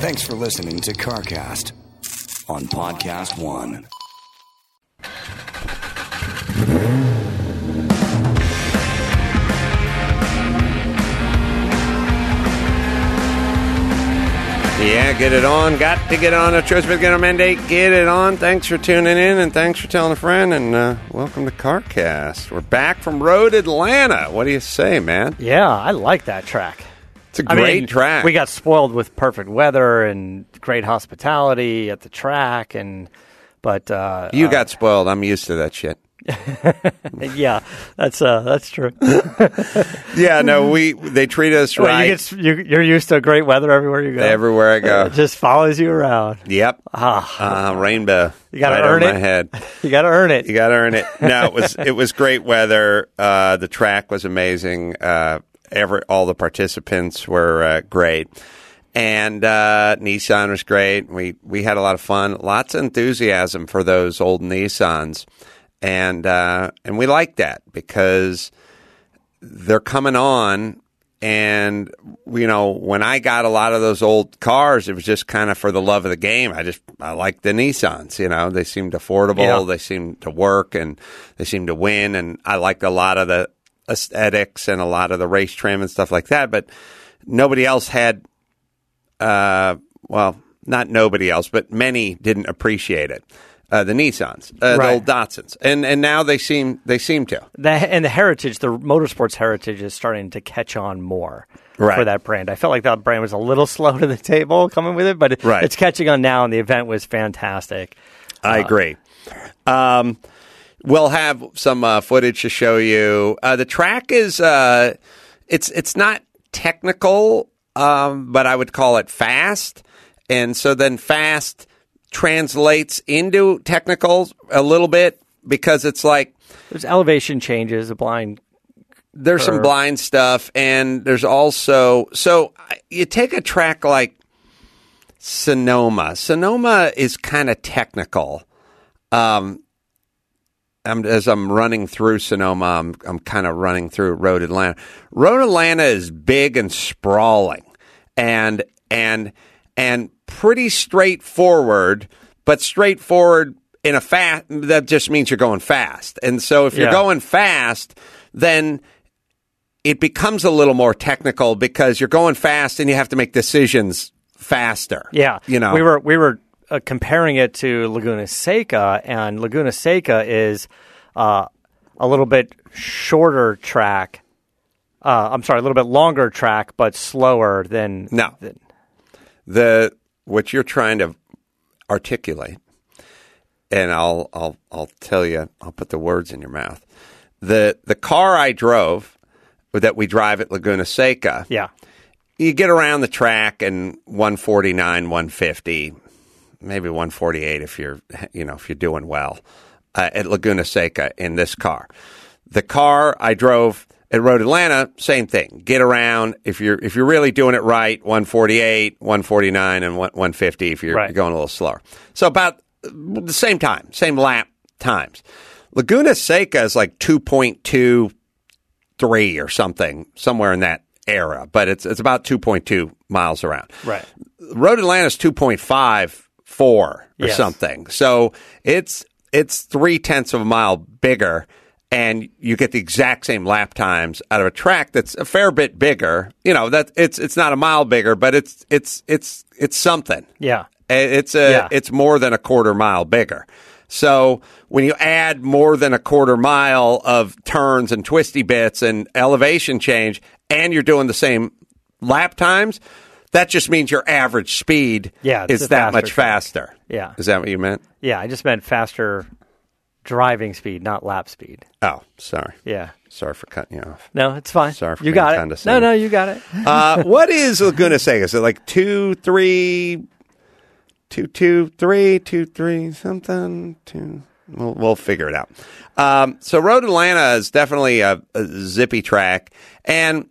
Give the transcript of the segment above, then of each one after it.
Thanks for listening to CarCast on Podcast One. Yeah, get it on. Got to get on a Choice Beginner Mandate. Get it on. Thanks for tuning in and thanks for telling a friend. And uh, welcome to CarCast. We're back from Road Atlanta. What do you say, man? Yeah, I like that track. It's a I great mean, track. We got spoiled with perfect weather and great hospitality at the track, and but uh, you uh, got spoiled. I'm used to that shit. yeah, that's uh, that's true. Yeah, no, we they treat us Well, right you you're used to great weather everywhere you go. everywhere I go. It just follows you around. Yep. Ah, Uh, rainbow. You gotta right over earn my it. head. you got to earn it. You got to earn it. No, it was it was great weather. Uh, the track was amazing. Uh, every all the participants were uh, great, and uh, Nissan was great. We we had a lot of fun. Lots of enthusiasm for those old Nissans, and uh, and we like that because they're coming on. And you know, when I got a lot of those old cars, it was just kind of for the love of the game. I just I like the Nissans. You know, they seemed affordable, Yeah. they seemed to work, and they seemed to win. And I liked a lot of the aesthetics and a lot of the race trim and stuff like that. But nobody else had, uh, well, not nobody else, but many didn't appreciate it. Uh, the Nissans, uh, the Right. old Datsuns, and and now they seem they seem to. The, and the heritage, the motorsports heritage, is starting to catch on more Right. for that brand. I felt like that brand was a little slow to the table coming with it, but it- Right. it's catching on now, and the event was fantastic. I agree. Um, we'll have some uh, footage to show you. Uh, the track is uh, it's it's not technical, um, but I would call it fast. And so then fast translates into technical a little bit because it's like There's elevation changes, a blind. there's some blind stuff, and there's also so you take a track like Sonoma. Sonoma is kind of technical. Um, I'm, as I'm running through Sonoma, I'm, I'm kind of running through Road Atlanta. Road Atlanta is big and sprawling, and and and pretty straightforward, but straightforward in a fast. That just means you're going fast, and so if you're going fast, then it becomes a little more technical because you're going fast and you have to make decisions faster. Yeah, you know, we were we were uh, comparing it to Laguna Seca, and Laguna Seca is uh, a little bit shorter track. Uh, I'm sorry, a little bit longer track, but slower than No. than- the what you're trying to articulate, and I'll I'll I'll tell you. I'll put the words in your mouth. the The car I drove that we drive at Laguna Seca. yeah, you get around the track and 149 150 maybe 148 if you're you know if you're doing well uh, at laguna seca in this car the car i drove at road atlanta same thing get around if you're if you're really doing it right 148 149 and 150 if you're Right. going a little slower so about the same time same lap times laguna seca is like 2.23 or something, somewhere in that era. But it's it's about two point two miles around. right. Road Atlanta's two point five four or Yes. something. So it's it's three tenths of a mile bigger, and you get the exact same lap times out of a track that's a fair bit bigger. You know that it's it's not a mile bigger, but it's it's it's it's something. Yeah, It's a Yeah. it's more than a quarter mile bigger. So when you add more than a quarter mile of turns and twisty bits and elevation change, and you're doing the same lap times, that just means your average speed Yeah, is that much track. faster. Yeah. is that what you meant? yeah. I just meant faster driving speed, not lap speed. Oh, sorry, Yeah. sorry for cutting you off. No, it's fine. Sorry for you got it. No, no, you got it. uh, what is Laguna Seca? Is it like two, three, two, two, three, two, three, something? Two. We'll, we'll figure it out. Um, so Road Atlanta is definitely a, a zippy track, and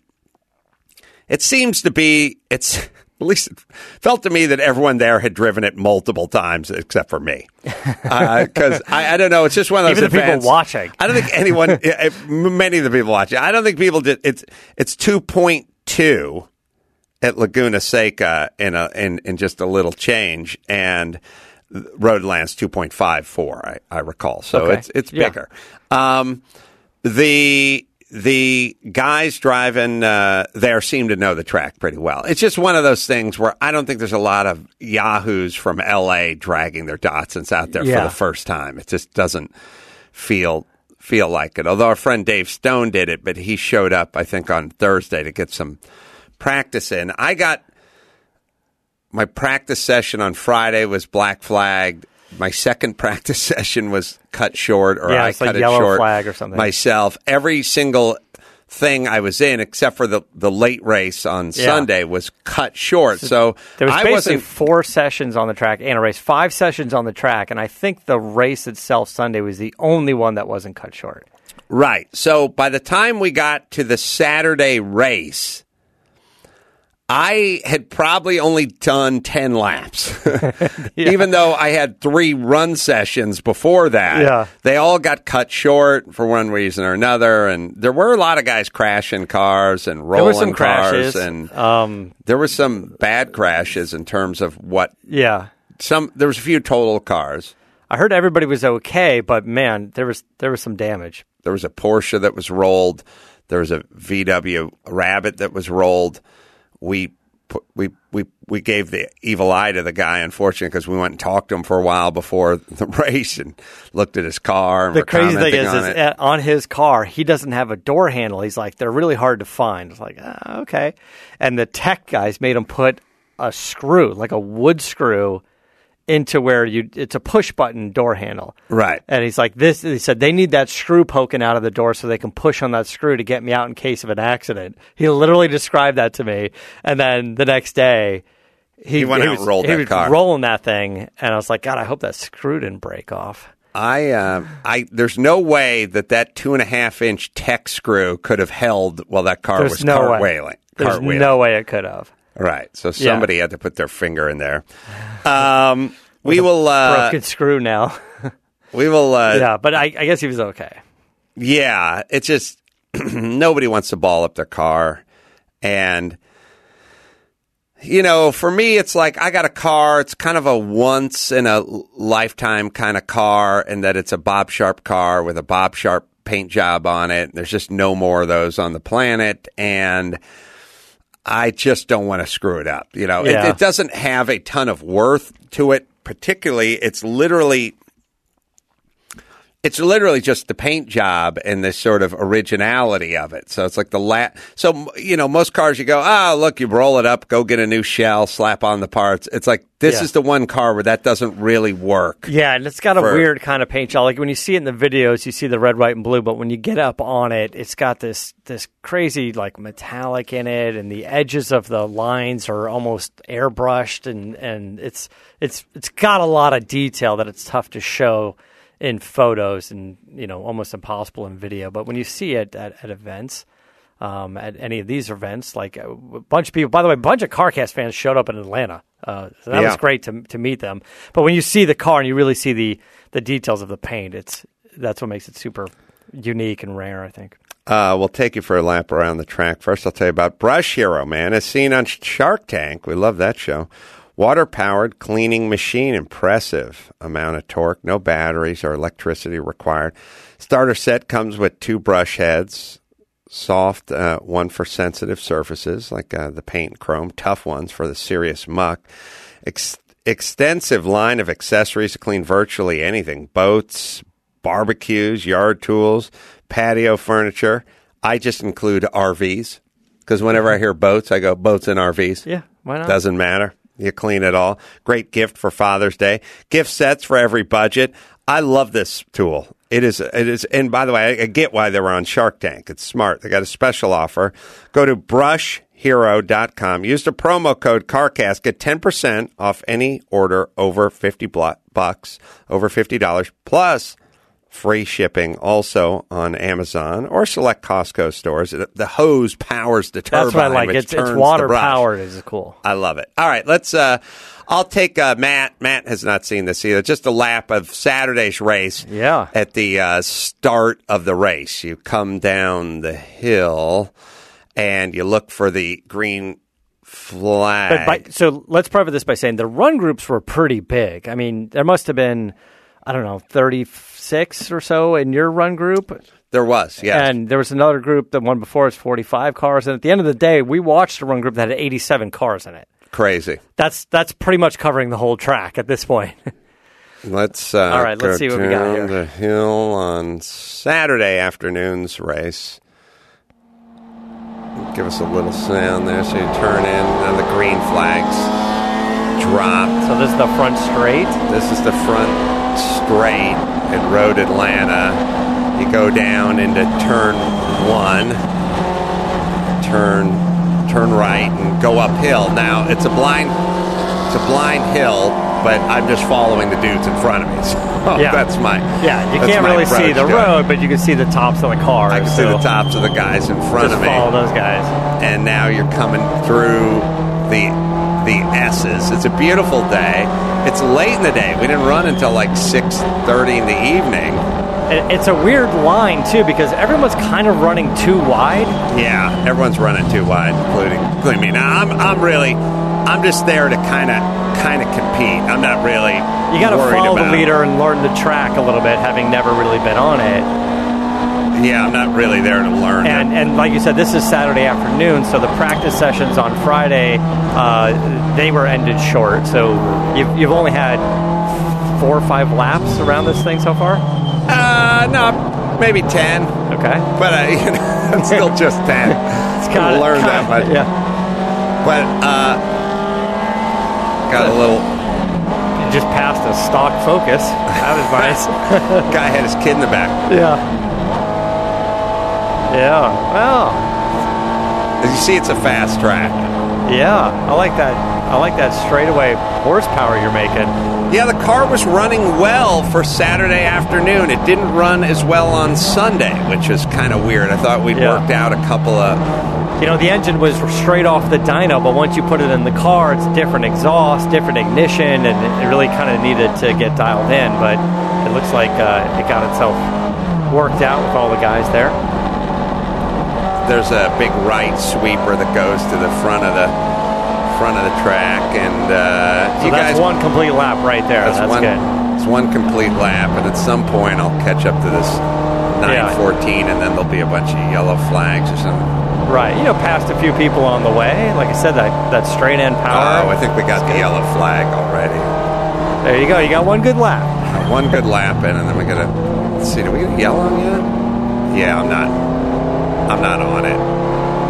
it seems to be. It's at least it felt to me that everyone there had driven it multiple times, except for me, because I, I don't know. It's just one of those Even the people watching. I don't think anyone, many of the people watching, I don't think people did. It's it's two point two at Laguna Seca in a in, in just a little change, and Roadland's two point five four. I, I recall, so Okay. it's it's Yeah. bigger. Um, the the guys driving uh, there seem to know the track pretty well. It's just one of those things where I don't think there's a lot of yahoos from L.A. dragging their Datsuns out there for the first time. It just doesn't feel feel like it. Although our friend Dave Stone did it, but he showed up I think on Thursday to get some practice in. I got my practice session on Friday was black flagged. My second practice session was cut short, or Yeah, I it's like cut it yellow short flag or something. myself. Every single thing I was in, except for the the late race on Sunday, was cut short. So There was I basically four sessions on the track and a race, five sessions on the track, and I think the race itself Sunday was the only one that wasn't cut short. Right. So by the time we got to the Saturday race, I had probably only done 10 laps. Even though I had three run sessions before that. Yeah. They all got cut short for one reason or another. And there were a lot of guys crashing cars and There rolling were some cars. crashes. And um, there were some bad crashes in terms of what yeah, some, there was a few total cars. I heard everybody was okay, but man, there was there was some damage. There was a Porsche that was rolled. There was a VW Rabbit that was rolled. We put, we we we gave the evil eye to the guy, unfortunately, because we went and talked to him for a while before the race and looked at his car. And The crazy thing is, on is uh, on his car, he doesn't have a door handle. He's like, they're really hard to find. It's like, ah, okay. And the tech guys made him put a screw, like a wood screw, into where you. It's a push button door handle. right. And he's like, this. He said they need that screw poking out of the door so they can push on that screw to get me out in case of an accident. He literally described that to me, and then the next day. He, He went out was, and rolled he that was car. rolling that thing, and I was like, God, I hope that screw didn't break off. I, uh, I, there's no way that that two and a half inch tech screw could have held while that car There's was no way. cartwheeling. There's cartwheeling. no way it could have. Right. So somebody had to put their finger in there. Um, we will, uh, Broken screw now. we will, uh, yeah, but I, I guess he was okay. Yeah, it's just nobody wants to ball up their car. And, you know, for me, it's like I got a car. It's kind of a once in a lifetime kind of car, and that it's a Bob Sharp car with a Bob Sharp paint job on it. There's just no more of those on the planet. And, I just don't want to screw it up. You know, it, it doesn't have a ton of worth to it. Particularly, it's literally, it's literally just the paint job and the sort of originality of it. So it's like the la So you know, most cars you go, oh look, you roll it up, go get a new shell, slap on the parts. It's like this Yeah. is the one car where that doesn't really work. Yeah, and it's got a For- weird kind of paint job. Like when you see it in the videos, you see the red, white, and blue, but when you get up on it, it's got this this crazy like metallic in it, and the edges of the lines are almost airbrushed, and and it's it's it's got a lot of detail that it's tough to show in photos, and you know almost impossible in video. But when you see it at, at events. Um, at any of these events, like a bunch of people. By the way, a bunch of CarCast fans showed up in Atlanta, uh, so that Yeah. was great to to meet them. But when you see the car and you really see the the details of the paint, it's that's what makes it super unique and rare. I think. Uh, we'll take you for a lap around the track. First, I'll tell you about Brush Hero, man. As seen on Shark Tank. We love that show. Water powered cleaning machine. Impressive amount of torque. No batteries or electricity required. Starter set comes with two brush heads. Soft, uh, one for sensitive surfaces like uh, the paint and chrome. Tough ones for the serious muck. Ex- extensive line of accessories to clean virtually anything boats, barbecues, yard tools, patio furniture. I just include RVs because whenever I hear boats, I go boats and RVs. Yeah, why not? Doesn't matter. You clean it all. Great gift for Father's Day. Gift sets for every budget. I love this tool. It is, it is, and by the way, I, I get why they were on Shark Tank. It's smart. They got a special offer. Go to brushhero.com. Use the promo code CARCAST. Get 10% off any order over 50 blo- bucks, over $50, plus free shipping also on Amazon or select Costco stores. The hose powers the turbine. That's what I like. It's it's water powered. Is cool. I love it. All right, let's. Uh, I'll take uh, Matt. Matt has not seen this either. Just a lap of Saturday's race. Yeah. At the uh, start of the race, you come down the hill, and you look for the green flag. But by, so let's preface this by saying the run groups were pretty big. I mean, there must have been, I don't know, 36 or so in your run group. there was, yes. And there was another group, the one before was 45 cars. And at the end of the day, we watched a run group that had 87 cars in it. Crazy. That's that's pretty much covering the whole track at this point. Let's uh, All right, let's see what we got here. the hill on Saturday afternoon's race. Give us a little sound there, so you turn in, and the green flags drop. so this is the front straight. This is the front straight at Road Atlanta. You go down into turn one, turn turn right, and go uphill. Now it's a blind it's a blind hill, but I'm just following the dudes in front of me. So Yeah. that's my Yeah, you can't really see the it. road, but you can see the tops of the cars. I can see the tops of the guys in front of me follow those guys. and now you're coming through the the S's. It's a beautiful day. It's late in the day. We didn't run until like six thirty in the evening. It's a weird line too because everyone's kind of running too wide. Yeah, everyone's running too wide, including including me. Now I'm I'm really I'm just there to kind of kind of compete. I'm not really You got to follow the leader and learn the track a little bit, having never really been on it. Yeah, I'm not really there to learn. And and like you said, this is Saturday afternoon, so the practice sessions on Friday uh, they were ended short. So you've you've only had four or five laps around this thing so far. uh, no, maybe ten, Okay, but uh, you know, it's still just ten. it's Gotta learn that much. Yeah, But uh, got a little just passed a stock Focus. That was nice. guy had his kid in the back. yeah, yeah. Well, As you see, it's a fast track. yeah. I like that. I like that straightaway horsepower you're making. Yeah, the car was running well for Saturday afternoon. It didn't run as well on Sunday, which is kind of weird. I thought we'd Yeah. worked out a couple of. You know, the engine was straight off the dyno, but once you put it in the car, it's different exhaust, different ignition, and it really kind of needed to get dialed in. But it looks like uh, it got itself worked out with all the guys there. There's a big right sweeper that goes to the front of the front of the track, and uh, So you that's guys. one complete lap right there. That's, one. good. It's one complete lap, and at some point I'll catch up to this Yeah. 914, and then there'll be a bunch of yellow flags or something. Right. You know, passed a few people on the way. Like I said, that, that straight end power. Oh, I think we got the yellow flag already. there you go. You got one good lap. One good lap in, and then we gotta see. Do we get a yellow yet? Yeah, I'm not. I'm not on it.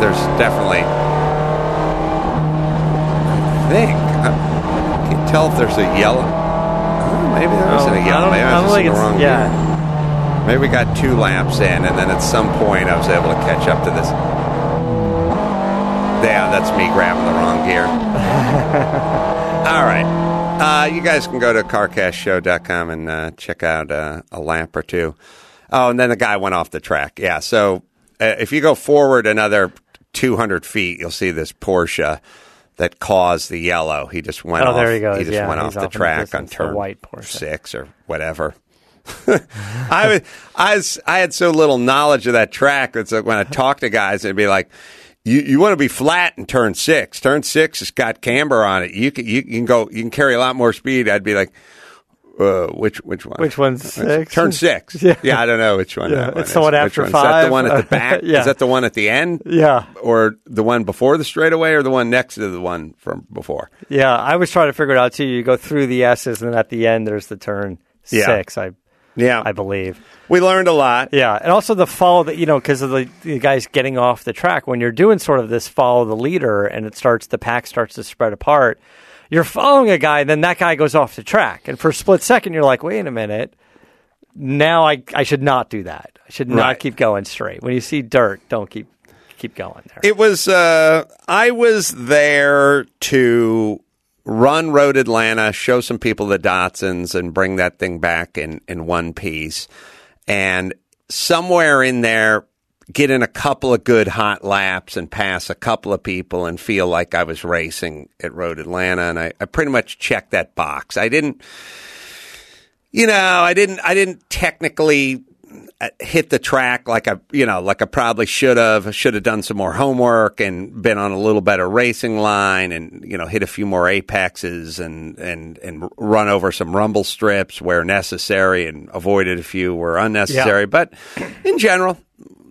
There's definitely. I think. I can't tell if there's a yellow. Oh, maybe there isn't Oh, a I yellow. Maybe I was don't just in the it's- wrong yeah. gear. Maybe we got two laps in, and then at some point I was able to catch up to this. Yeah, that's me grabbing the wrong gear. All right. Uh, you guys can go to carcastshow.com and uh, check out uh, a lap or two. Oh, and then the guy went off the track. Yeah. So uh, if you go forward another 200 feet, you'll see this Porsche that caused the yellow. He just went Oh, off. there he goes. just Yeah, went off the off track distance, on turn white Porsche. six or whatever. I, was, I was I had so little knowledge of that track. that like when I talk to guys, they'd be like, "You you want to be flat in turn six? Turn six has got camber on it. You can you, can go you can carry a lot more speed." I'd be like, uh, "Which which one? Which one's six? Turn six? Yeah. Yeah, I don't know which one. Yeah, that one it's the one after which one? Is that five? the one at the back? Yeah. Is that the one at the end? Yeah. Or the one before the straightaway, or the one next to the one from before? Yeah, I was trying to figure it out too. You go through the S's, and then at the end, there's the turn Yeah. six. I Yeah, I believe. we learned a lot. Yeah, and also the follow that you know because of the, the guys getting off the track when you're doing sort of this follow the leader and it starts the pack starts to spread apart. You're following a guy, and then that guy goes off the track, and for a split second, you're like, "Wait a minute, now I I should not do that. I should not Right. keep going straight. When you see dirt, don't keep keep going there." It was. Uh, I was there to run Road Atlanta, show some people the Datsuns, and bring that thing back in in one piece. And somewhere in there, get in a couple of good hot laps and pass a couple of people and feel like I was racing at Road Atlanta. And I, I pretty much checked that box. I didn't. You know, I didn't. I didn't technically uh, hit the track like I, you know, like I probably should have. Should have done some more homework and been on a little better racing line, and you know, hit a few more apexes and and and run over some rumble strips where necessary, and avoided a few where unnecessary. Yeah. But in general,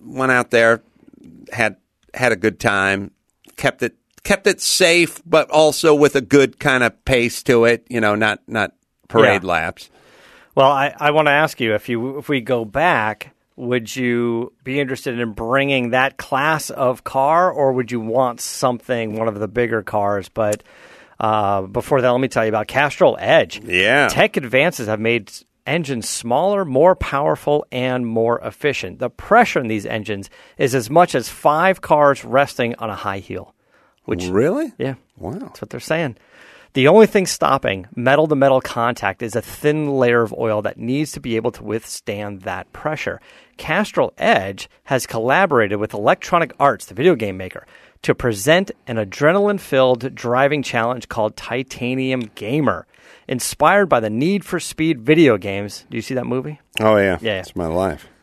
went out there, had had a good time, kept it kept it safe, but also with a good kind of pace to it. You know, not not parade Yeah. laps. Well, I, I want to ask you if you if we go back, would you be interested in bringing that class of car, or would you want something one of the bigger cars? But uh, before that, let me tell you about Castrol Edge. Yeah. tech advances have made engines smaller, more powerful, and more efficient. The pressure in these engines is as much as five cars resting on a high heel. Which Really? yeah, Wow. that's what they're saying. The only thing stopping metal to metal contact is a thin layer of oil that needs to be able to withstand that pressure. Castrol Edge has collaborated with Electronic Arts, the video game maker, to present an adrenaline filled driving challenge called Titanium Gamer. Inspired by the Need for Speed video games. Do you see that movie? Oh yeah, Yeah. It's my life.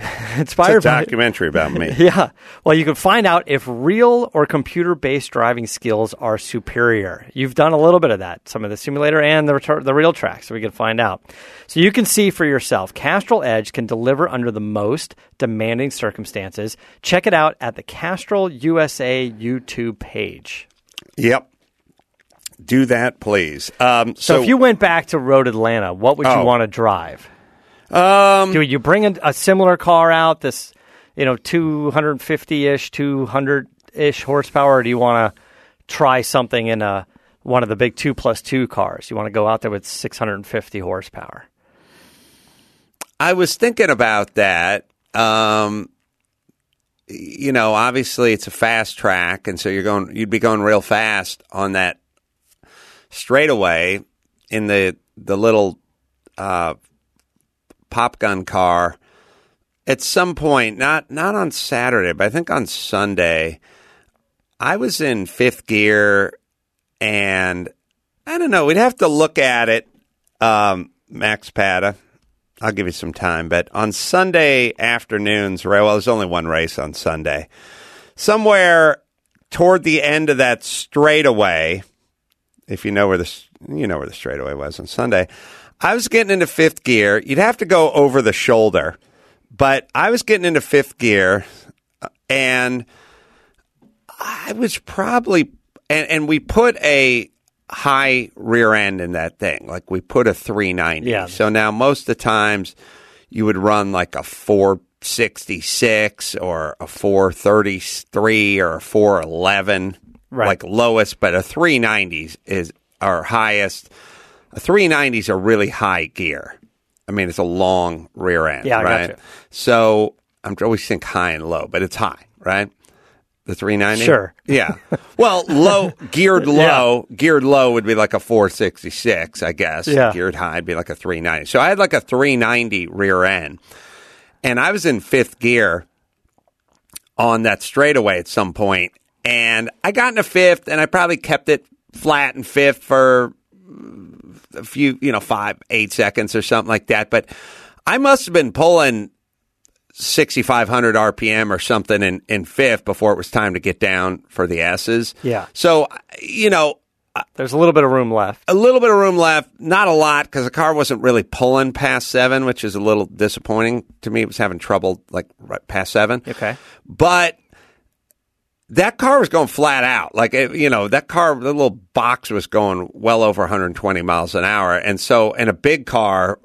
It's Inspired a by documentary about me. Yeah. Well, you can find out if real or computer based driving skills are superior. You've done a little bit of that, some of the simulator and the, the real track, so we can find out. So you can see for yourself. Castrol Edge can deliver under the most demanding circumstances. Check it out at the Castrol USA YouTube page. Yep. Do that, please. Um, So, so, if you went back to Road Atlanta, what would you Oh. want to drive? um, Do you bring a, a similar car out, this, you know, 250 ish, 200 ish horsepower, or do you want to try something in a one of the big two plus two cars? You want to go out there with 650 horsepower? I was thinking about that. Um, you know, obviously it's a fast track, and so you're going. You'd be going real fast on that straightaway in the the little uh, pop gun car. At some point, not not on Saturday, but I think on Sunday, I was in fifth gear, and I don't know. We'd have to look at it. Um, Max Pata. I'll give you some time, but on Sunday afternoons, right? Well, there's only one race on Sunday. Somewhere toward the end of that straightaway, if you know where the you know where the straightaway was on Sunday, I was getting into fifth gear. You'd have to go over the shoulder, but I was getting into fifth gear, uh, and I was probably and and we put a high rear end in that thing. Like we put a 390. Yeah. So now most of the times you would run like a 466 or a 433 or a 411 Right. like lowest, but a 390 is our highest. A 390 is a really high gear. I mean, it's a long rear end, Yeah, right? So I'm always think high and low, but it's high, right? The 390? Sure. Yeah. Well, low, geared low, geared low would be like a 466, I guess. Yeah. Geared high would be like a 390. So I had like a 390 rear end. And I was in fifth gear on that straightaway at some point, And I got in a fifth, and I probably kept it flat in fifth for a few, you know, five, eight seconds or something like that. But I must have been pulling 6,500 RPM or something in, in fifth before it was time to get down for the S's. Yeah. So, you know, uh, There's a little bit of room left. a little bit of room left, not a lot because the car wasn't really pulling past seven, which is a little disappointing to me. It was having trouble like right past seven. Okay. But that car was going flat out. Like, it, you know, that car, the little box was going well over 120 miles an hour. And so, in a big car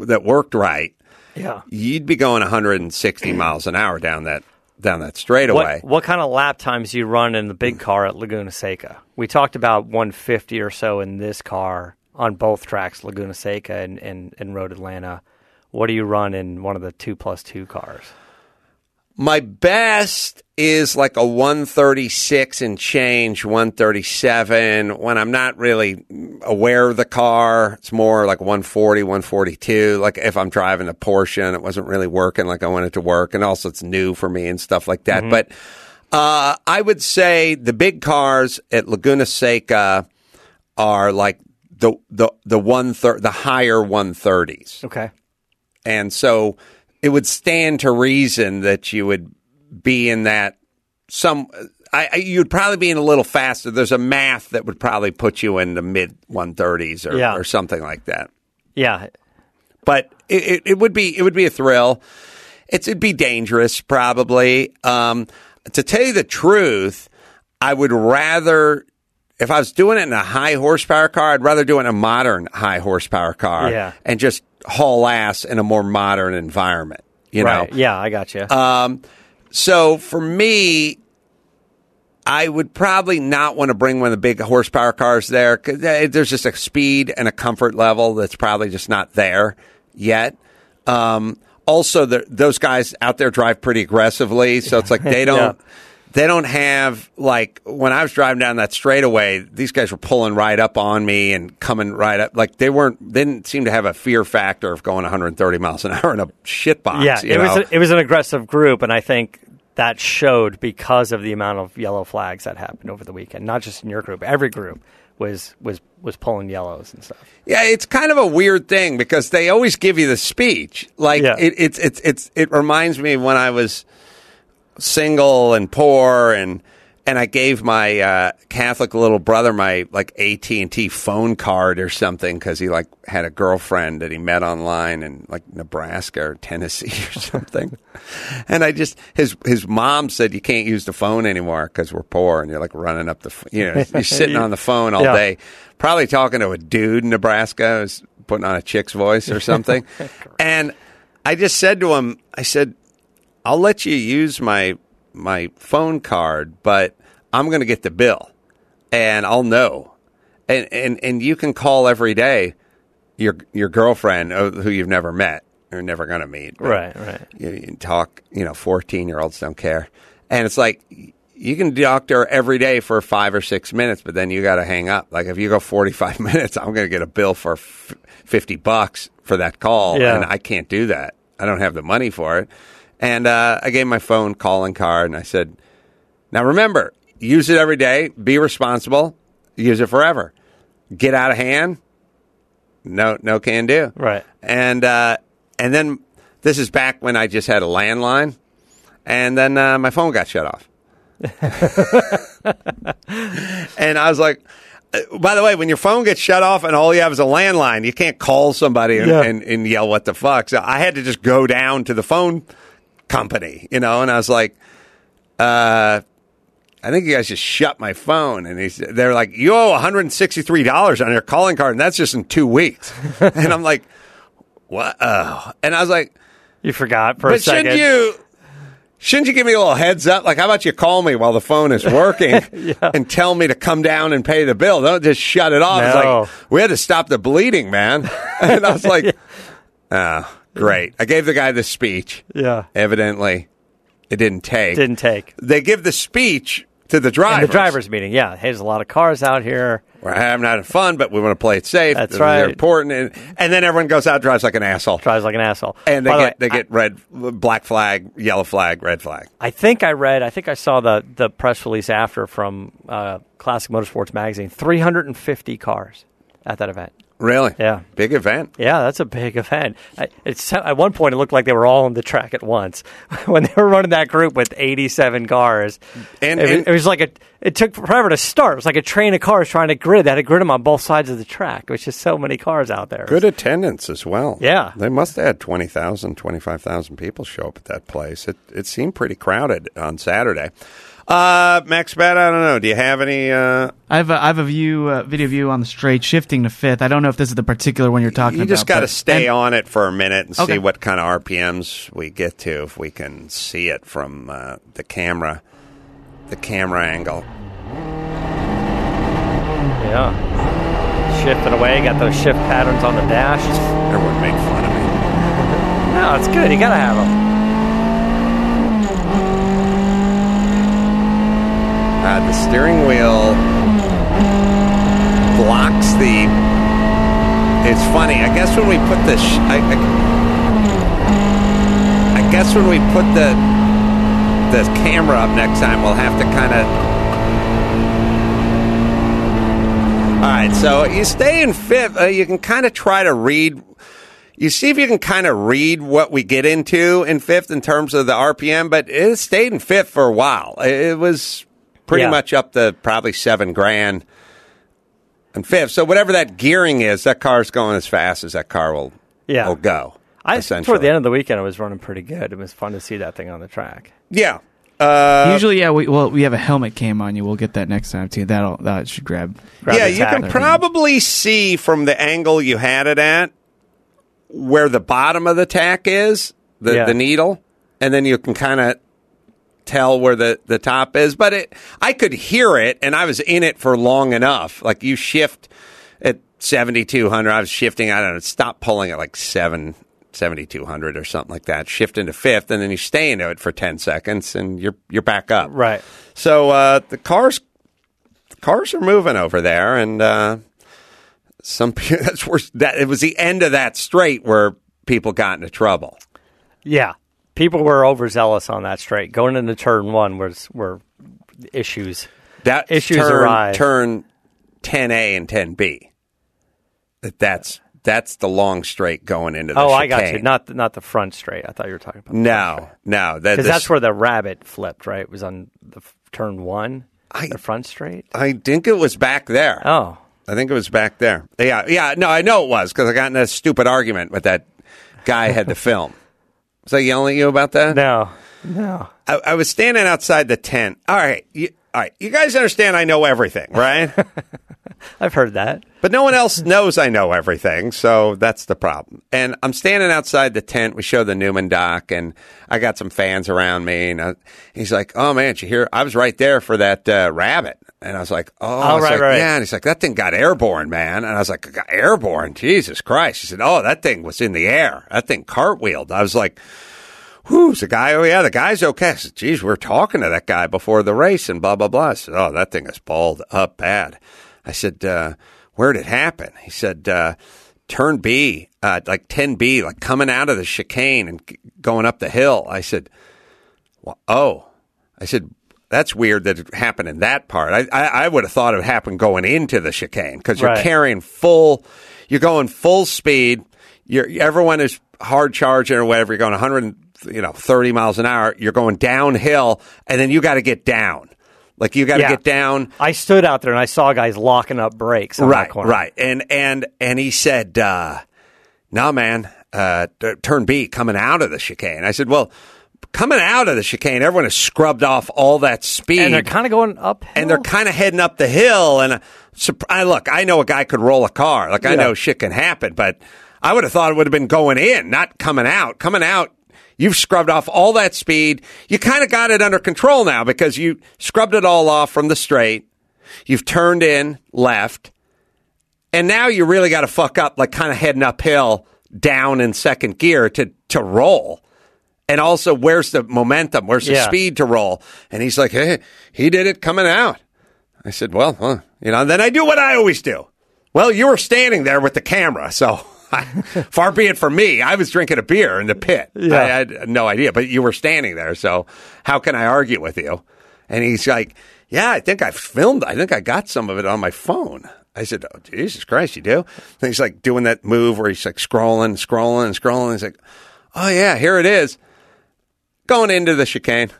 that worked right, Yeah. you'd be going 160 miles an hour down that down that straightaway. What, what kind of lap times you run in the big mm. car at Laguna Seca? We talked about 150 or so in this car on both tracks, Laguna Seca and, and, and Road Atlanta. What do you run in one of the two plus two cars? My best is like a 136 and change, 137. When I'm not really aware of the car, it's more like 140, 142. Like if I'm driving a Porsche and it wasn't really working like I wanted to work, and also it's new for me and stuff like that. But uh, I would say the big cars at Laguna Seca are like the the the one thir- the higher 130s Okay. and so it would stand to reason that you would be in that some. I, I, you'd probably be in a little faster. There's a math that would probably put you in the mid 130s or, Yeah. or something like that. Yeah, But it, it, it would be it would be a thrill. It's, it'd be dangerous, probably. Um, to tell you the truth, I would rather, if I was doing it in a high horsepower car, I'd rather do it in a modern high horsepower car Yeah. and just haul ass in a more modern environment. You right. know, Yeah, I got you. um, so for me, I would probably not want to bring one of the big horsepower cars there because there's just a speed and a comfort level that's probably just not there yet. Um, also, the, those guys out there drive pretty aggressively, so it's like they don't. They don't have like when I was driving down that straightaway. These guys were pulling right up on me and coming right up. Like they weren't. They didn't seem to have a fear factor of going 130 miles an hour in a shit box. yeah, it was a, it was an aggressive group, and I think that showed because of the amount of yellow flags that happened over the weekend. Not just in your group, every group was was was pulling yellows and stuff. Yeah, it's kind of a weird thing because they always give you the speech. Like Yeah. it, it's it's it's it reminds me when I was single and poor and and I gave my uh, Catholic little brother my like AT and T phone card or something because he like had a girlfriend that he met online in like Nebraska or Tennessee or something, and I just his his mom said you can't use the phone anymore because we're poor and you're like running up the you know you're sitting on the phone all Yeah. day, probably talking to a dude in Nebraska who's putting on a chick's voice or something, and I just said to him, I said. I'll let you use my my phone card, but I'm going to get the bill, and I'll know, and and and you can call every day your your girlfriend uh, who you've never met or never going to meet, Right, right. You, you talk, you know, 14 year olds don't care, and it's like. You can talk to her every day for five or six minutes, but then you got to hang up. Like if you go 45 minutes, I'm going to get a bill for f- 50 bucks for that call, Yeah. and I can't do that. I don't have the money for it. And uh, I gave my phone calling card, and I said, "Now remember, use it every day. Be responsible. Use it forever. Get out of hand. No, no can do. Right. And uh, and then this is back when I just had a landline, and then uh, my phone got shut off. and I was like. uh, By the way, when your phone gets shut off and all you have is a landline, you can't call somebody and, Yeah. and, and yell what the fuck. So I had to just go down to the phone company, you know, and I was like, uh, I think you guys just shut my phone. And he's, they're like, you owe $163 on your calling card, and that's just in two weeks. and I'm like, what? Oh. And I was like, You forgot for a but second. shouldn't you? Shouldn't you give me a little heads up? Like, how about you call me while the phone is working and tell me to come down and pay the bill? Don't just shut it off. It's like, we had to stop the bleeding, man. and I was like, oh, great. I gave the guy the speech. Yeah. Evidently, it didn't take. Didn't take. They give the speech to the In drivers. the drivers' meeting, yeah. Hey, there's a lot of cars out here. We're having having fun, but we want to play it safe. That's is right. important. And, and then everyone goes out drives like an asshole. Drives like an asshole. And they By the get way, they get red, black flag, yellow flag, red flag. I think I read, I think I saw the, the press release after from uh, Classic Motorsports Magazine 350 cars at that event. Really? Yeah. Big event. Yeah, that's a big event. I, it's, at one point, it looked like they were all on the track at once when they were running that group with 87 cars. And- it, was- and- it was like a. It took forever to start. It was like a train of cars trying to grid. They had to grid them on both sides of the track. It was just so many cars out there. Good attendance as well. Yeah. They must have had 20,000, 25,000 people show up at that place. It, it seemed pretty crowded on Saturday. Uh, Max Bet, I don't know. Do you have any? Uh, I have a, I have a view uh, video view on the straight shifting to fifth. I don't know if this is the particular one you're talking you about. You just got to stay and- on it for a minute and see what kind of RPMs we get to, if we can see it from uh, the camera, the camera angle. Yeah. Shifting away. Got those shift patterns on the dash. Everyone make fun of me. No, it's good. You got to have them. Uh, the steering wheel blocks the. It's funny. I guess when we put the, sh- I, I, I guess when we put the the camera up next time, we'll have to kind of. All right, so you stay in fifth. Uh, you can kind of try to read. you see if you can kind of read what we get into in fifth in terms of the RPM, but it stayed in fifth for a while. It was pretty Yeah. much up to probably seven grand and fifth. So whatever that gearing is, that car's going as fast as that car will Yeah. will go. I essentially. toward the end of the weekend, it was running pretty good. It was fun to see that thing on the track. yeah. Uh, Usually, yeah. We, well, we have a helmet cam on you. We'll get that next time too. That'll that should grab. Grab yeah, you can probably see from the angle you had it at where the bottom of the tack is, the, Yeah. the needle, and then you can kind of tell where the, the top is. But it, I could hear it, and I was in it for long enough. Like you shift at 7,200, I was shifting, I don't know, stop pulling at like 7, 7,200 or something like that, shift into fifth, and then you stay into it for 10 seconds, and you're, you're back up. Right. So uh, the cars the cars are moving over there, and uh, some that's where that it was the end of that straight where people got into trouble. Yeah. People were overzealous on that straight. Going into turn one was were issues. That Issues turn, arise. Turn 10A and 10B. That that's that's the long straight going into the Oh, I got you. Not the, not the front straight. I thought you were talking about no, no. Because this- that's where the rabbit flipped. Right, it was on the turn one. I- the front straight. I think it was back there. Oh, I think it was back there. Yeah, yeah. No, I know it was because I got in a stupid argument with that guy had the film. Was I yelling at you about that? no, no. I, I was standing outside the tent. All right, you, all right. You guys understand I know everything, right? I've heard that. but no one else knows I know everything, so that's the problem. And I'm standing outside the tent. We show the Newman doc, and I got some fans around me. And I, he's like, "Oh man, did you hear? I was right there for that uh, rabbit." And I was like, "Oh, was right, like, right. yeah." And he's like, "That thing got airborne, man." And I was like, "Got airborne? Jesus Christ!" He said, "Oh, that thing was in the air. That thing cartwheeled." I was like. Who's the guy? Oh yeah, the guy's okay. I said, Geez, we are talking to that guy before the race and blah blah blah. I said, Oh, that thing is balled up bad. I said, uh, Where'd it happen? He said, uh, Turn B, uh, like ten B, like coming out of the chicane and g- going up the hill. I said, well, Oh, I said. That's weird that it happened in that part. I, I, I would have thought it happened going into the chicane because you're Right. carrying full, you're going full speed. You're, everyone is hard charging or whatever. You're going 100, you know, 30 miles an hour. You're going downhill, and then you got to get down. Like you got to Yeah. get down. I stood out there and I saw guys locking up brakes. On Right, that corner. right. And and and he said, uh, "No, man, uh, turn B coming out of the chicane." I said, "Well, coming out of the chicane, everyone has scrubbed off all that speed, And they're kind of going up. and they're kind of heading up the hill. And uh, I look, I know a guy could roll a car. Like I know shit can happen, but I would have thought it would have been going in, not coming out. Coming out, you've scrubbed off all that speed. You kind of got it under control now because you scrubbed it all off from the straight. You've turned in left, and now you really got to fuck up, like kind of heading uphill, down in second gear to to roll. And also, where's the momentum? Where's the Yeah. speed to roll? And he's like, hey, he did it coming out. I said, well, huh, you know, then I do what I always do. Well, you were standing there with the camera, so far be it from me. I was drinking a beer in the pit. Yeah. I had no idea, but you were standing there, so how can I argue with you? And he's like, yeah, I think I filmed. I think I got some of it on my phone. I said, oh, Jesus Christ, you do? And he's like doing that move where he's like scrolling, scrolling, and scrolling. He's like, oh, yeah, here it is. Going into the chicane,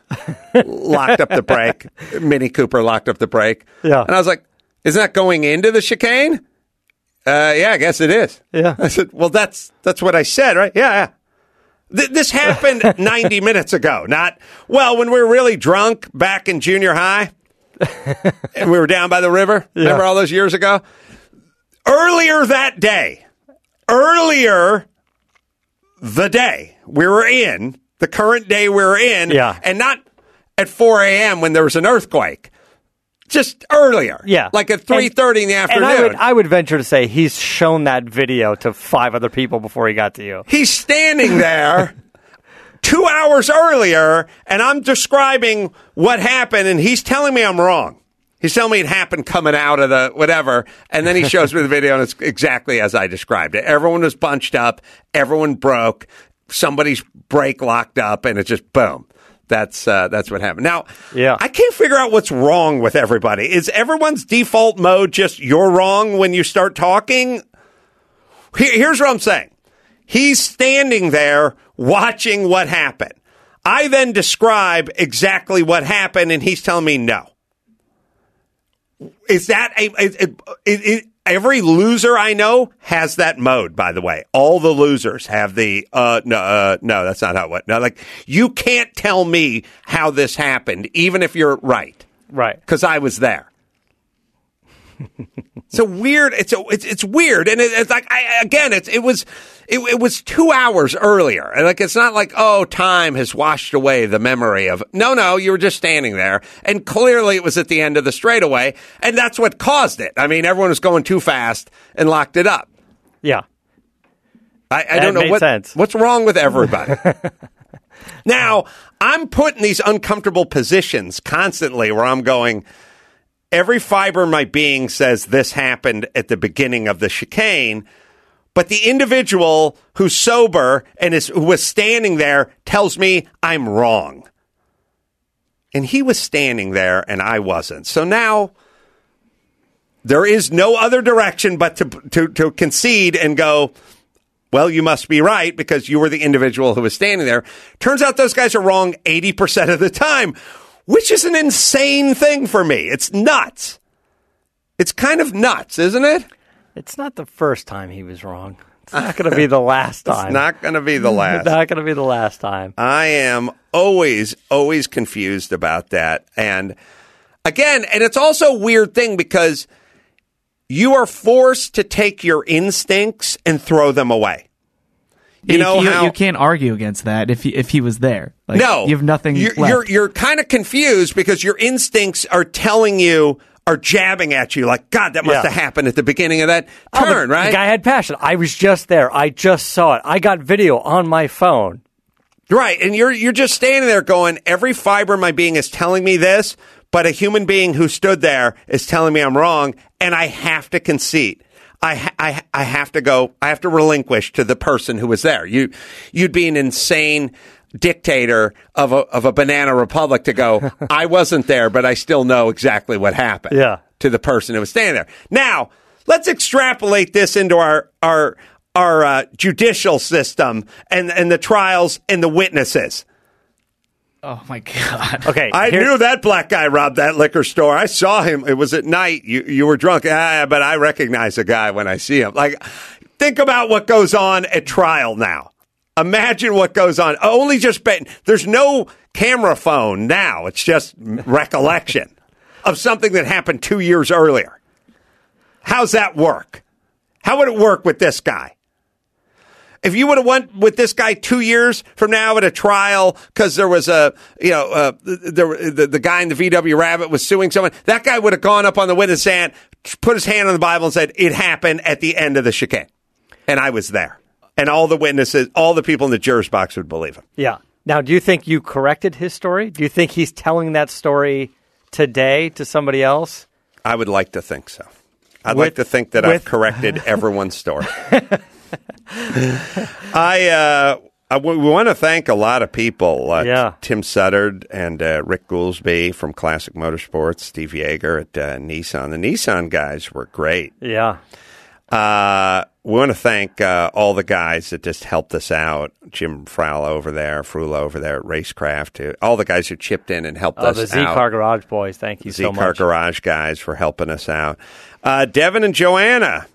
locked up the brake. Mini Cooper locked up the brake. Yeah. And I was like, isn't that going into the chicane? Uh, yeah, I guess it is. Yeah. I said, well, that's that's what I said, right? Yeah, yeah. Th- this happened 90 minutes ago. Not well when we were really drunk back in junior high, and we were down by the river. Remember all those years ago? Earlier that day, earlier the day we were in, the current day we're in, Yeah. and not at 4 a.m. when there was an earthquake. Just earlier, Yeah, like at three thirty in the And afternoon. I would, I would venture to say he's shown that video to five other people before he got to you. He's standing there two hours earlier, and I'm describing what happened, and he's telling me I'm wrong. He's telling me it happened coming out of the whatever, and then he shows me the video, and it's exactly as I described it. Everyone was bunched up, everyone broke, somebody's brake locked up, and it just boom. That's uh, that's what happened. Now, Yeah. I can't figure out what's wrong with everybody. Is everyone's default mode just you're wrong when you start talking? Here- here's what I'm saying. He's standing there watching what happened. I then describe exactly what happened, and he's telling me no. Is that a, it, it, every loser I know has that mode? By the way, all the losers have the uh, no, uh, no, that's not how it went. No, like you can't tell me how this happened, even if you're right, Right. because I was there. it's a weird. It's a, it's it's weird, and it, it's like I, again, it's it was it, it was two hours earlier, and like it's not like oh, time has washed away the memory of. No, no, you were just standing there, and clearly it was at the end of the straightaway, and that's what caused it. I mean, everyone was going too fast and locked it up. Yeah. I, I don't know what, sense. what's wrong with everybody. now, I'm put in these uncomfortable positions constantly where I'm going, every fiber in my being says this happened at the beginning of the chicane, but the individual who's sober and is who was standing there tells me I'm wrong. And he was standing there and I wasn't. So now there is no other direction but to to, to concede and go, well, you must be right because you were the individual who was standing there. Turns out those guys are wrong 80% of the time, which is an insane thing for me. It's nuts. It's kind of nuts, isn't it? It's not the first time he was wrong. It's not going to be the last time. It's not going to be the last. not going to be the last time. I am always, always confused about that. And again, and it's also a weird thing because you are forced to take your instincts and throw them away. You know you, how you can't argue against that if he, if he was there. Like, no, you have nothing You're left. you're, you're kind of confused because your instincts are telling you are jabbing at you like God. That must Yeah. have happened at the beginning of that Oh, turn, right? The guy had passion. I was just there. I just saw it. I got video on my phone. Right, and you're you're just standing there going, every fiber of my being is telling me this, but a human being who stood there is telling me I'm wrong, and I have to concede. I I I have to go. I have to relinquish to the person who was there. You you'd be an insane dictator of a of a banana republic to go. I wasn't there, but I still know exactly what happened. Yeah. to the person who was standing there. Now let's extrapolate this into our our our uh, judicial system and and the trials and the witnesses. oh my god. Okay. I here- knew that black guy robbed that liquor store. I saw him. It was at night. You you were drunk, ah, but I recognize the guy when I see him. Like, think about what goes on at trial now. Imagine what goes on. Only just bet. There's no camera phone now. It's just recollection of something that happened two years earlier. How's that work? How would it work with this guy? If you would have went with this guy two years from now at a trial because there was a, you know, uh, the, the the guy in the VW Rabbit was suing someone, that guy would have gone up on the witness stand, put his hand on the Bible, and said it happened at the end of the chicane, and I was there, and all the witnesses, all the people in the jurors box would believe him. Yeah. Now, do you think you corrected his story? Do you think he's telling that story today to somebody else? I would like to think so. I'd With- like to think that I've corrected everyone's story. I, uh, I w- we want to thank a lot of people. Uh, Yeah. Tim Suttard and uh, Rick Goolsby from Classic Motorsports, Steve Yeager at uh, Nissan. The Nissan guys were great. Yeah. We want to thank uh, all the guys that just helped us out. Jim Frowell over there, Frula over there at Racecraft, all the guys who chipped in and helped Oh, us the Z out. Car Garage Boys. Thank you so much. Z Car much. Garage guys for helping us out. Uh, Devin and Joanna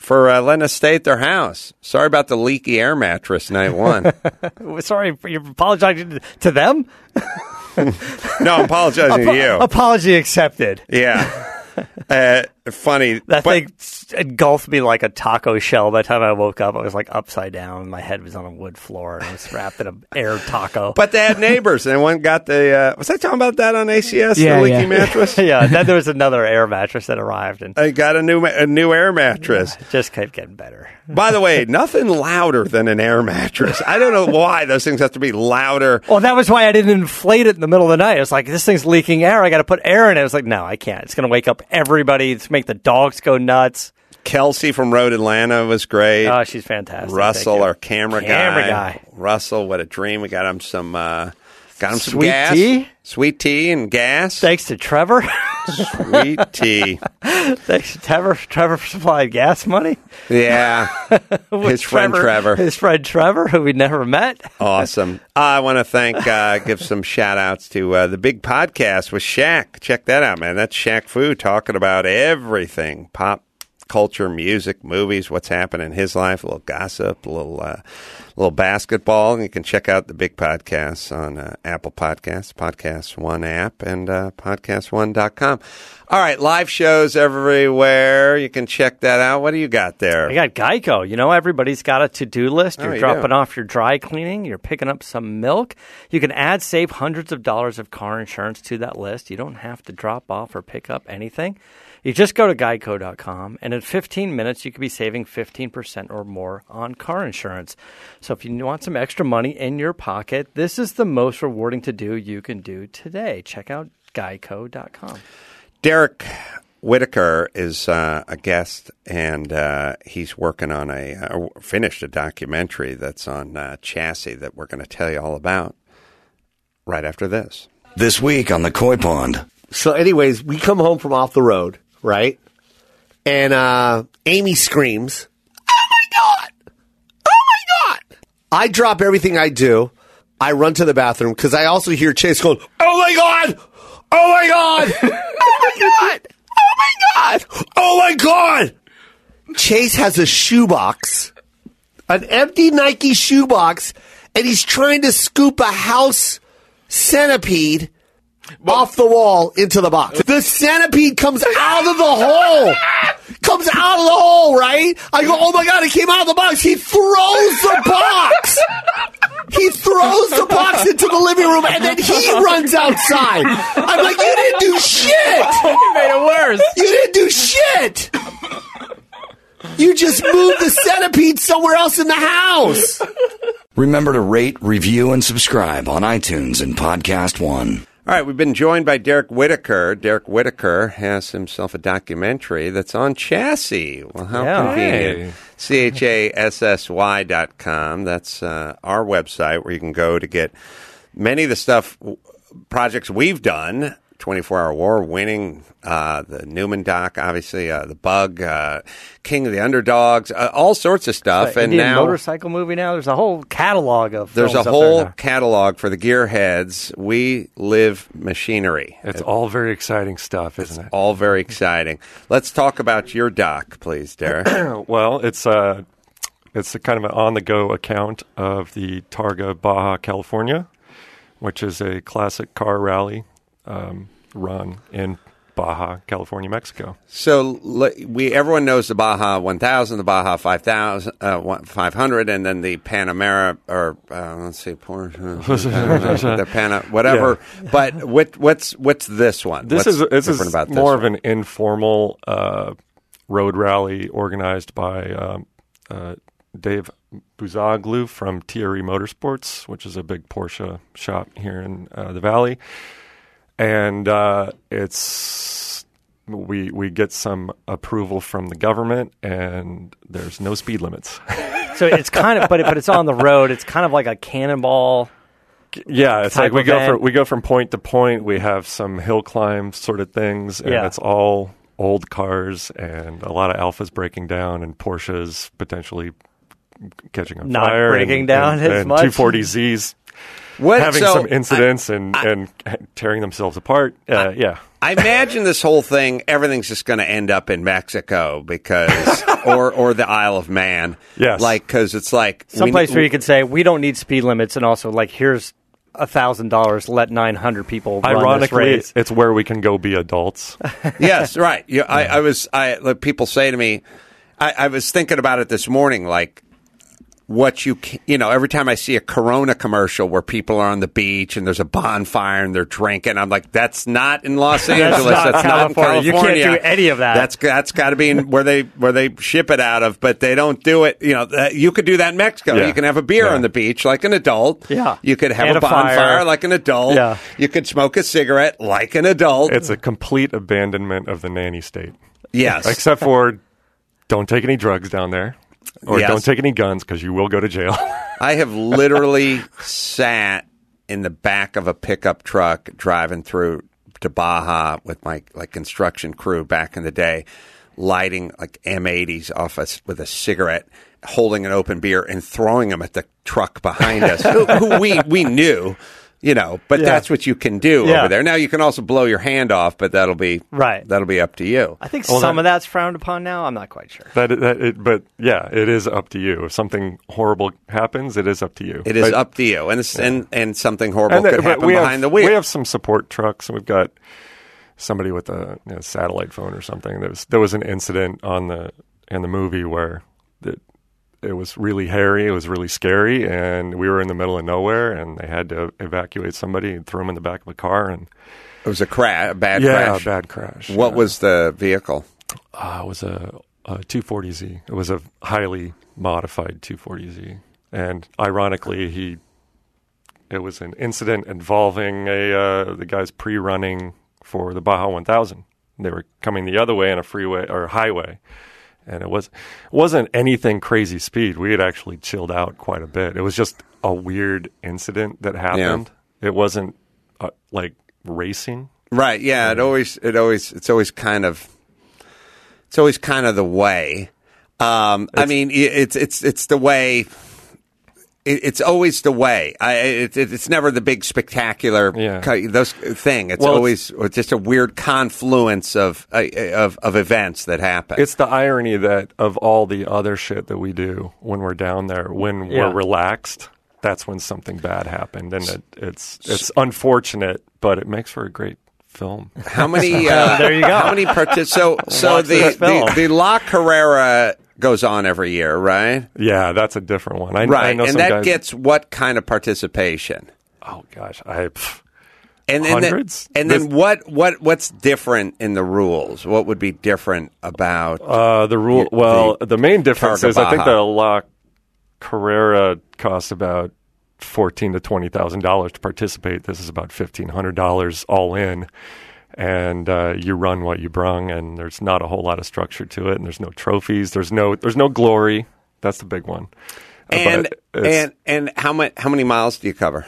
for uh, letting us stay at their house. Sorry about the leaky air mattress night one. Sorry, you're apologizing to them? no, I'm apologizing to you. Apology accepted. Yeah. Uh, funny. That but- thing s- engulfed me like a taco shell. By the time I woke up, I was like upside down. My head was on a wood floor and I was wrapped in an air taco. But they had neighbors, and one got the. Uh, was I talking about that on ACS? Yeah, the leaky yeah. mattress. yeah, then there was another air mattress that arrived and I got a new a new air mattress. it just kept getting better. By the way, nothing louder than an air mattress. I don't know why those things have to be louder. Well, that was why I didn't inflate it in the middle of the night. I was like, this thing's leaking air. I got to put air in it. I was like, no, I can't. It's going to wake up everybody. It's make the dogs go nuts. Kelsey from Road Atlanta was great. Oh, she's fantastic. Russell, our camera, Camera guy. Russell, what a dream. We got him some uh, Got him some Sweet gas. tea? Sweet tea and gas. Thanks to Trevor. Sweet tea. Thanks to Trevor. Trevor supplied gas money. Yeah. His friend Trevor. His friend Trevor, who we never met. Awesome. I want to thank, uh, give some shout outs to uh, the big podcast with Shaq. Check that out, man. That's Shaq Fu talking about everything pop culture, music, movies, what's happening in his life, a little gossip, a little, uh, little basketball. You can check out the big podcasts on uh, Apple Podcasts, Podcast One app, and uh, podcast1.com. All right, live shows everywhere. You can check that out. What do you got there? I got Geico. You know, everybody's got a to do list. Oh, You're you dropping do. off your dry cleaning, you're picking up some milk. You can add, save hundreds of dollars of car insurance to that list. You don't have to drop off or pick up anything. You just go to geico.com, and in 15 minutes, you could be saving 15% or more on car insurance. So if you want some extra money in your pocket, this is the most rewarding to do you can do today. Check out geico.com. Derek Whitacre is uh, a guest, and uh, he's working on a uh, finished a documentary that's on uh, Chassy that we're going to tell you all about right after this. This week on the Koi Pond. So, anyways, we come home from off the road, right? And uh, Amy screams, "Oh my god! Oh my god!" I drop everything I do. I run to the bathroom because I also hear Chase going, "Oh my god! Oh my god! Oh my god! Oh my god! Oh my god!" Chase has a shoebox, an empty Nike shoebox, and he's trying to scoop a house centipede off the wall into the box. The centipede comes out of the hole. Comes out of the hole, right? I go, oh my god, it came out of the box. He throws the box. He throws the box into the living room and then he runs outside. I'm like, you didn't do shit. You made it worse. You didn't do shit. You just moved the centipede somewhere else in the house. Remember to rate, review, and subscribe on iTunes and Podcast One. All right, we've been joined by Derek Whitacre. Derek Whitacre has himself a documentary that's on Chassy. Well, how Yeah. convenient. C-H-A-S-S-Y dot com. That's uh, our website where you can go to get many of the stuff, projects we've done. 24 Hour War, winning uh, the Newman doc, obviously, uh, the Bug, uh, King of the Underdogs, uh, all sorts of stuff. and Indian now motorcycle movie now. There's a whole catalog of there's a films up whole there catalog for the gearheads. We live machinery. It's all very exciting stuff, isn't it? all very exciting. Let's talk about your doc, please, Derek. Well, it's uh, it's a kind of an on-the-go account of the Targa Baja California, which is a classic car rally um, run in Baja California, Mexico. so we everyone knows the Baja 1000, the Baja 5000, uh, 500, and then the Panamera or uh, let's see, Porsche, the Pana, whatever. But what, what's what's this one? This What's is this different is about this more of an informal uh, road rally organized by um, uh, Dave Buzaglu from TRE Motorsports, which is a big Porsche shop here in uh, the valley, and uh, it's we we get some approval from the government, and there's no speed limits. So it's kind of, but it, but it's on the road. It's kind of like a cannonball. Yeah, it's like we go from we go from point to point. We have some hill climb sort of things, and Yeah. it's all old cars and a lot of Alphas breaking down and Porsches potentially catching on Not fire, breaking and, down and, as and much. 240Zs What- having so some incidents and and tearing themselves apart. Uh, yeah, I imagine this whole thing, everything's just going to end up in Mexico because, or or the Isle of Man. Yes. like because it's like we Someplace need- where you could say we don't need speed limits, and also like here's a thousand dollars. Let nine hundred people. run this ironically, race. it's where we can go be adults. yes, right. You, I, I was. I like, people say to me, I, I was thinking about it this morning. Like what you you know, every time I see a Corona commercial where people are on the beach and there's a bonfire and they're drinking, I'm like, that's not in Los Angeles. not that's not in California. You can't do any of that. That's that's got to be in where they where they ship it out of, but they don't do it. You know, that- you could do that in Mexico. Yeah. You can have a beer Yeah. on the beach like an adult. Yeah. You could have And a a fire. bonfire like an adult. Yeah. You could smoke a cigarette like an adult. It's a complete abandonment of the nanny state. yes. except for don't take any drugs down there or Yes. don't take any guns because you will go to jail I have literally sat in the back of a pickup truck driving through to Baja with my like construction crew back in the day, lighting like M80s off us with a cigarette, holding an open beer and throwing them at the truck behind us, who, who we we knew. You know, but Yeah. that's what you can do Yeah. over there. Now you can also blow your hand off, but that'll be Right. That'll be up to you. I think Well, some that- of that's frowned upon now. I'm not quite sure. That, that it, but yeah, it is up to you. If something horrible happens, it is up to you. It is But- up to you, and it's, and and something horrible and could happen behind have, the wheel. We have some support trucks, and we've got somebody with a you know, satellite phone or something. There was there was an incident on the in the movie where it it was really hairy, it was really scary, and we were in the middle of nowhere, and they had to evacuate somebody and throw him in the back of a car, and it was a crash, a bad crash. yeah, crash. bad crash. What Yeah. was the vehicle? Uh, it was a, a 240Z. It was a highly modified 240Z, and ironically, he it was an incident involving a uh, the guys pre-running for the Baja 1000. They were coming the other way on a freeway or highway, and it was wasn't anything crazy speed. We had actually chilled out quite a bit. It was just a weird incident that happened. It wasn't uh, like racing. Right. Yeah. It always. It always. It's always kind of. It's always kind of the way. Um, I mean, it's it's it's the way. It, it's always the way. I, it, it, it's never the big spectacular Yeah. ki- those thing. It's Well, always it's just a weird confluence of uh, of of events that happen. It's the irony that of all the other shit that we do when we're down there, when Yeah. we're relaxed, that's when something bad happened, and it, it's it's unfortunate, but it makes for a great film. How many? Uh, There you go. How many? Partic- so so the, the the La Carrera goes on every year, right? Yeah, that's a different one. I, I Right, know and that guys. gets what kind of participation? oh gosh, I pff, And then, Hundreds? and then what? What? What's different in the rules? What would be different about? uh, the rule. The- Well, the, main difference Targa is I think the La Carrera costs about fourteen to twenty thousand dollars to participate. This is about fifteen hundred dollars all in, and uh, you run what you brung, and there's not a whole lot of structure to it, and there's no trophies, there's no there's no glory. That's the big one. Uh, and and and how many how many miles do you cover?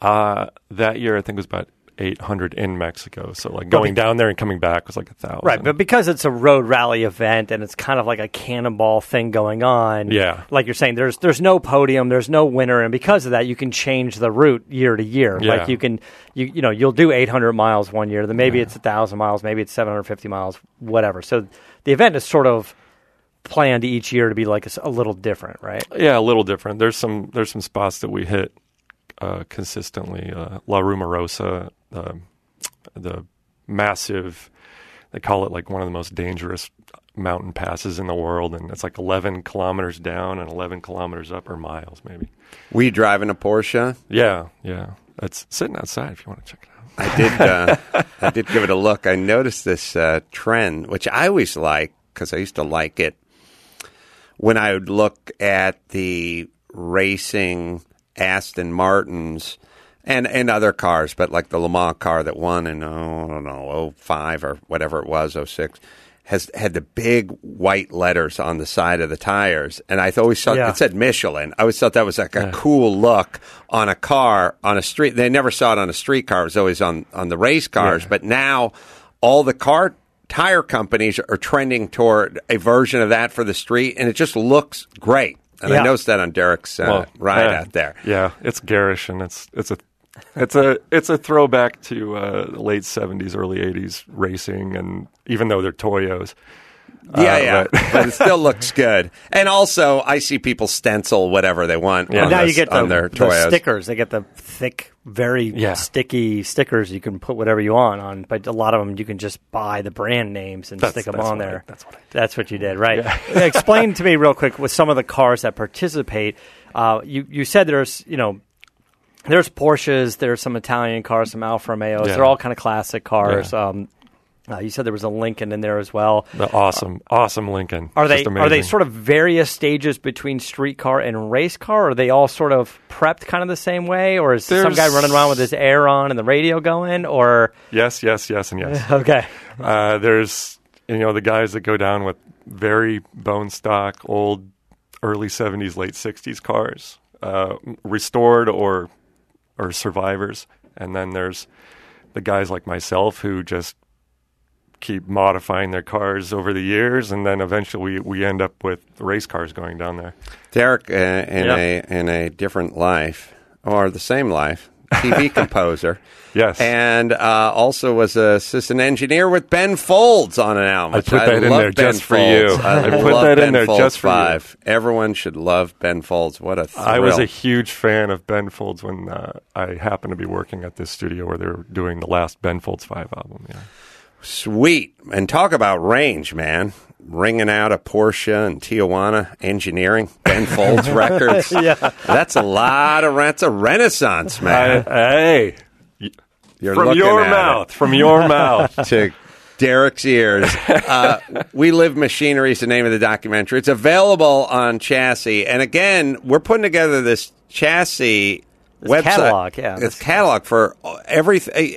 uh, that year I think it was about eight hundred in Mexico. So like going down there and coming back was like a thousand. Right, but because it's a road rally event and it's kind of like a cannonball thing going on. Yeah. Like you're saying, there's there's no podium, there's no winner, and because of that, you can change the route year to year. Yeah. Like you can, you you know, you'll do 800 miles one year, then maybe it's a thousand miles, maybe it's 750 miles, whatever. So the event is sort of planned each year to be like a little different, right? Yeah, a little different. There's some there's some spots that we hit uh, consistently. Uh, La Rumorosa, the the massive, they call it like one of the most dangerous mountain passes in the world, and it's like 11 kilometers down and 11 kilometers up, or miles maybe. we driving a Porsche? Yeah, yeah. It's sitting outside if you want to check it out. I did. Uh, I did give it a look. I noticed this uh, trend, which I always like because I used to like it when I would look at the racing Aston Martins and and other cars, but like the Le Mans car that won in oh, I don't know 05 or whatever it was 06 has had the big white letters on the side of the tires, and I always thought Yeah. it said Michelin. I always thought that was like a cool look on a car on a street. They never saw it on a street car; it was always on on the race cars. But now, all the car tire companies are trending toward a version of that for the street, and it just looks great. And I noticed that on Derek's uh, ride yeah. out there. Yeah, it's garish and it's it's a it's a it's a throwback to uh, late seventies, early eighties racing, and even though they're Toyos, Yeah, Uh, yeah, but- but it still looks good. And also, I see people stencil whatever they want Yeah. on, And now this- you get on the, their the Toyos. stickers. They get the thick, very Yeah. sticky stickers. You can put whatever you want on, but a lot of them you can just buy the brand names and That's- stick them on what I- there. that's what I did. That's what you did, right? Explain to me real quick with some of the cars that participate. Uh, you you said there's you know. There's Porsches, there's some Italian cars, some Alfa Romeos. Yeah. They're all kind of classic cars. Yeah. Um, uh, you said there was a Lincoln in there as well. the awesome awesome Lincoln. Are they are they sort of various stages between street car and race car? Are they all sort of prepped kind of the same way, or is some guy running around with his air on and the radio going? Or yes, yes, yes, and yes. okay, Uh, there's you know the guys that go down with very bone stock old early 70s late 60s cars uh, restored or are survivors, and then there's the guys like myself who just keep modifying their cars over the years, and then eventually we, we end up with race cars going down there. Derek, uh, in Yeah. a in a different life or the same life, TV composer. Yes. and uh, also was a assistant engineer with Ben Folds on an album. I put that in there Ben just for you. I, I put that in there Folds just for you. Five. Everyone should love Ben Folds. What a thrill! I was a huge fan of Ben Folds when uh, I happened to be working at this studio where they were doing the last Ben Folds 5 album. Yeah. Sweet. And talk about range, man. Ringing out a Porsche and Tijuana engineering, Ben Folds Records. Yeah. That's a lot of, that's a renaissance, man. I- hey, You're from your mouth, from your mouth. to Derek's ears. Uh, we Live Machinery is the name of the documentary. It's available on Chassy. And again, we're putting together this Chassy website. catalog, yeah. It's catalog for everything.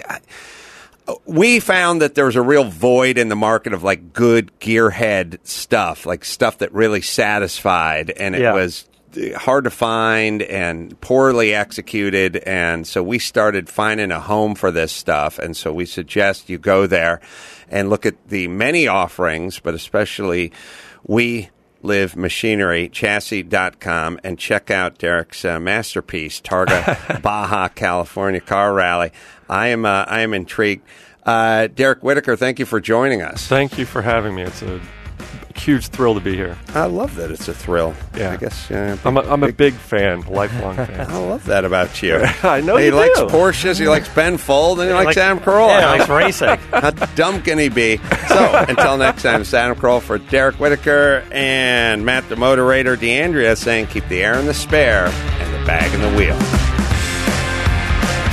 We found that there was a real void in the market of like good gearhead stuff, like stuff that really satisfied, and it Yeah. was hard to find and poorly executed. And so we started finding a home for this stuff. And so we suggest you go there and look at the many offerings, but especially we live machinery chassy.com and check out Derek's uh, masterpiece Targa Baja California car rally. I am uh, I am intrigued. Uh, Derek Whitacre, thank you for joining us. Thank you for having me. It's a huge thrill to be here. I love that it's a thrill. Yeah. I guess uh, I'm a, I'm a big fan, lifelong fan. I love that about you. I know he you likes do. Porsches, he likes Ben Fold, and he likes Sam Adam Carolla. Yeah, likes racing. How dumb can he be? So, until next time, Sam Adam Carolla for Derek Whitacre and Matt the Motorator D'Andria saying keep the air in the spare and the bag in the wheel.